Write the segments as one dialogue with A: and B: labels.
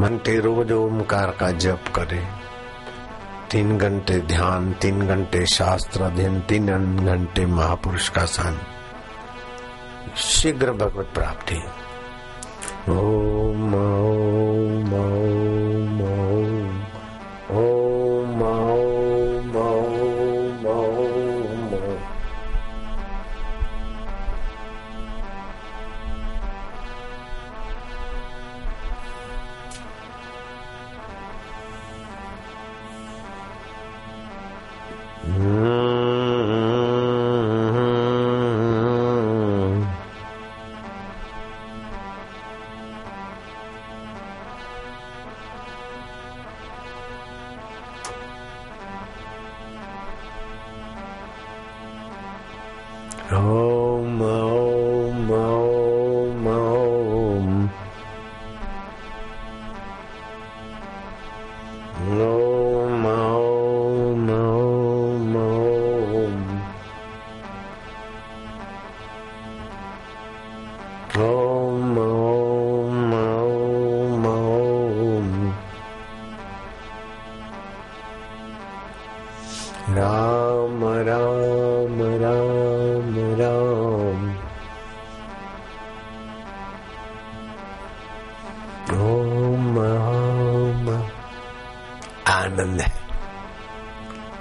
A: मनते रोज ओमकार का जप करे। तीन घंटे ध्यान, तीन घंटे शास्त्र अध्ययन, तीन घंटे महापुरुष का सन शीघ्र भगवत प्राप्ति। ओम ओम ओम। No.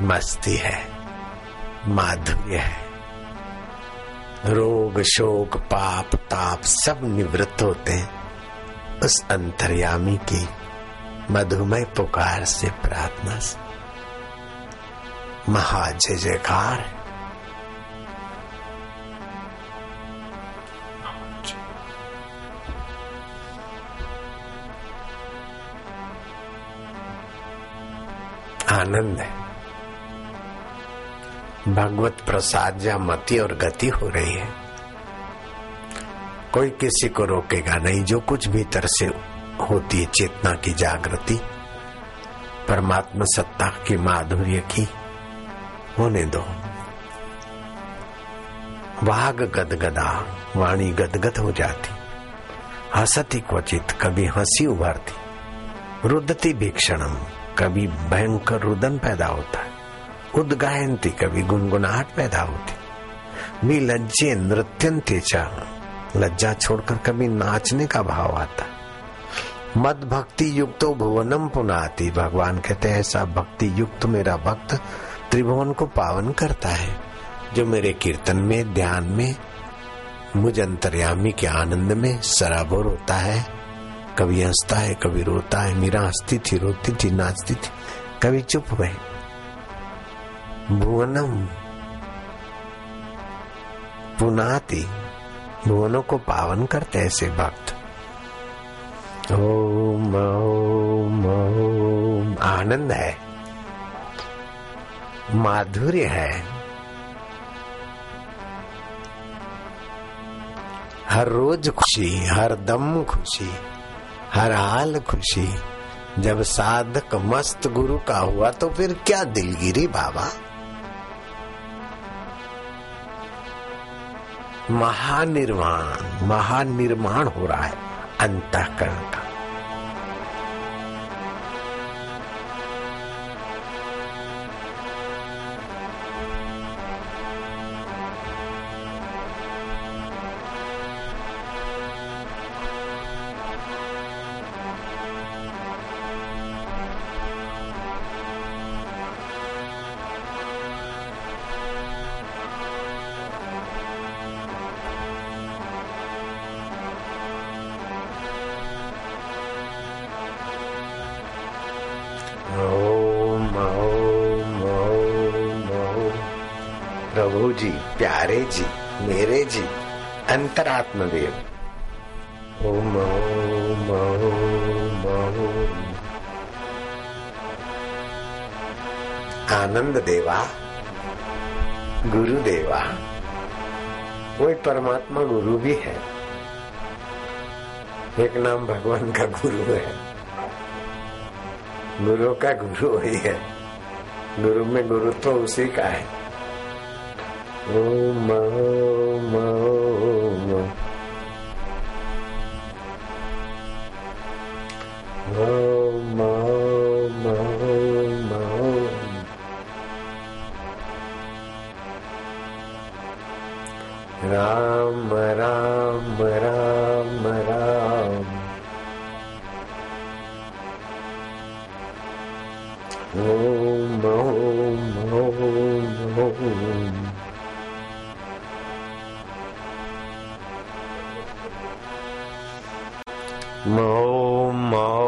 A: मस्ती है, माधुर्य है। रोग, शोक, पाप, ताप सब निवृत्त होते हैं उस अंतर्यामी की मधुमय पुकार से प्रार्थना से। महा जय जयकार। आनंद है। भगवत प्रसाद या मति और गति हो रही है। कोई किसी को रोकेगा नहीं, जो कुछ भीतर से होती है, चेतना की जागृति, परमात्मा सत्ता की माधुर्य की, होने दो। वाग गदगदा, वाणी गदगद हो जाती। हसती क्वचित, कभी हँसी उभरती। रुदती भीक्षणम, कभी भयंकर रुदन पैदा होता है। उदगायंती कभी गुनगुनाहट पैदा होती। विलज्जे नृत्यंते चा। लज्जा छोड़कर कभी नाचने का भाव आता। मद भक्ति युक्तो भुवनम पुनाती। भगवान कहते हैं, ऐसा भक्ति युक्त मेरा भक्त त्रिभुवन को पावन करता है, जो मेरे कीर्तन में, ध्यान में मुझ अंतर्यामी के आनंद में सराबोर होता है। कभी हंसता है कभी रोता है, मीरा हंसती थी, रोती थी, नाचती थी। कभी चुप हुए भुवनम। पुनाती, भुवनों को पावन करते ऐसे भक्त। ओम ओम ओम। आनंद है। माधुर्य है। हर रोज खुशी, हर दम खुशी, हर हाल खुशी। जब साधक मस्त गुरु का हुआ तो फिर क्या दिलगिरी बाबा? महानिर्वाण महानिर्माण हो रहा है अंतकरण का। जी, प्यारे जी, मेरे जी अंतरात्म देव ओम ओम ओम। आनंद देवा, गुरु देवा। वही परमात्मा गुरु भी है। एक नाम भगवान का गुरु है। गुरु का गुरु वही है। गुरु में गुरु तो उसी का है। Om Om Om Om Ram Ram Ram Ram Mo, mo,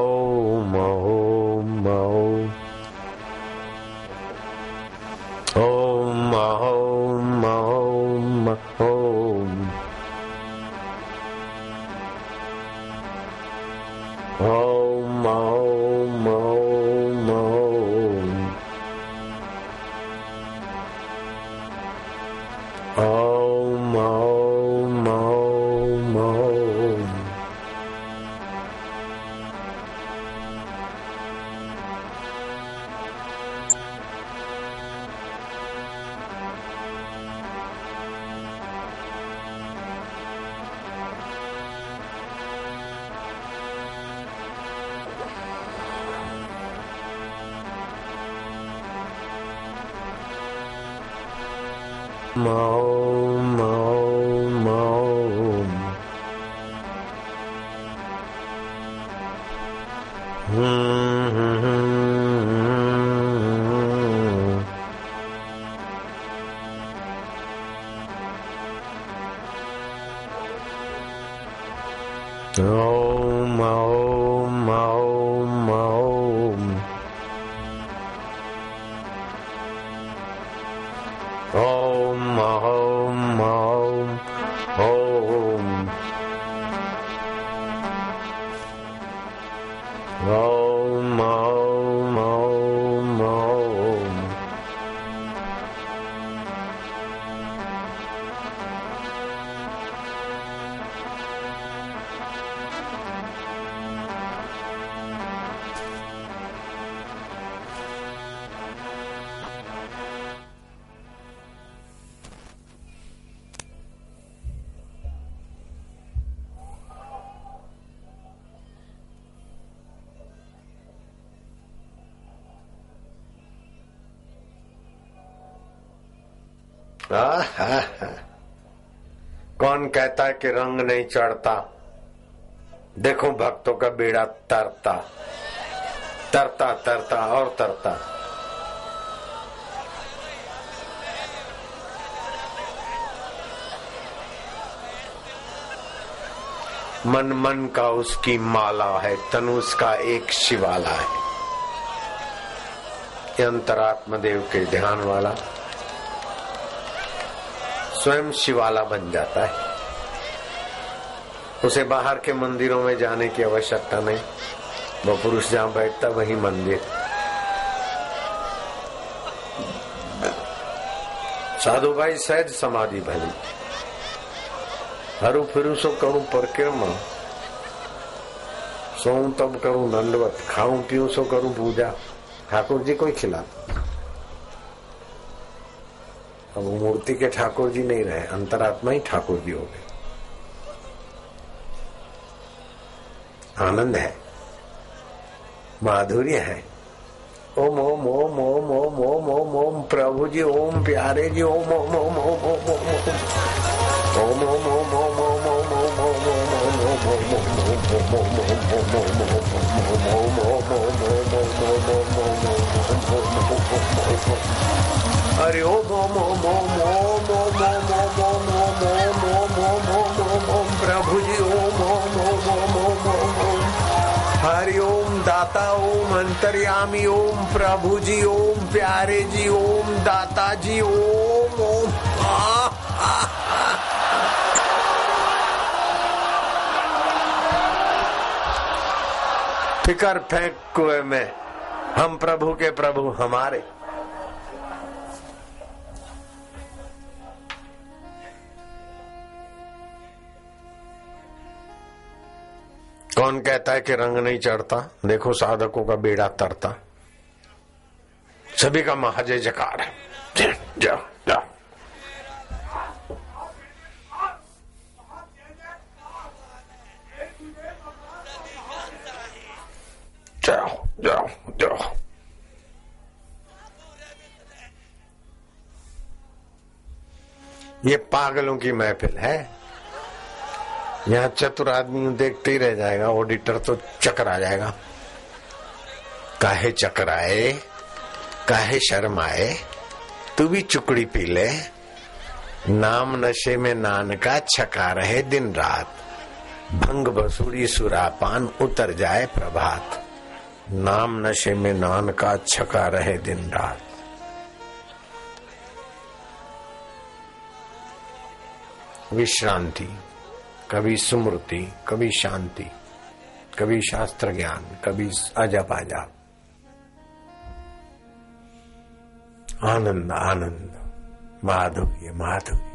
A: Maum, maum, maum. Hmm. महा कौन कहता है कि रंग नहीं चढ़ता? देखो भक्तों का बेड़ा तरता। तरता तरता, और तरता। मन मन का उसकी माला है, तनु उसका एक शिवाला है। अंतरात्म देव के ध्यान वाला। स्वयं शिवाला बन जाता है। उसे बाहर के मंदिरों में जाने की आवश्यकता नहीं। वो पुरुष जहाँ बैठता, वही मंदिर। साधु भाई सहज समाधि भरी हरु फिर सो करू परिक्रमा। सो तब करू दंडवत। खाऊ, पीऊं सो करू पूजा। ठाकुर जी कोई ही खिलाता। अब वो मूर्ति के ठाकुर जी नहीं रहे अंतरात्मा ही ठाकुर जी हो गए आनंद है माधुर्य है ओम ओम ओम ओम ओम ओम ओम ओम प्रभु जी ओम प्यारे जी ओम ओम ओम ओम हरि ओम दाता ओम अंतर्यामी ओम प्रभु जी ओम प्यारे जी ओम दाता जी ओम ओम। फिकर फेंक कुएँ में हम प्रभु के प्रभु, हमारे कौन कहता है कि रंग नहीं चढ़ता? देखो साधकों का बेड़ा तरता। सभी का महाजय जकार है। जाओ जाओ जाओ जाओ जाओ ये पागलों की महफिल है। यहाँ चतुर आदमी देखते ही रह जाएगा ऑडिटर तो चक्कर आ जाएगा। काहे चक्कर आए काहे शर्म आए तू भी चुकड़ी पी ले। नाम नशे में नान का छका रहे दिन रात। भंग बसुड़ी सुरापान उतर जाए प्रभात। नाम नशे में नान का छका रहे दिन रात। विश्रांति। कभी सुमृति कभी शांति कभी शास्त्र ज्ञान कभी अजब अजब आनंद आनंद माधुर्य माधुर्य।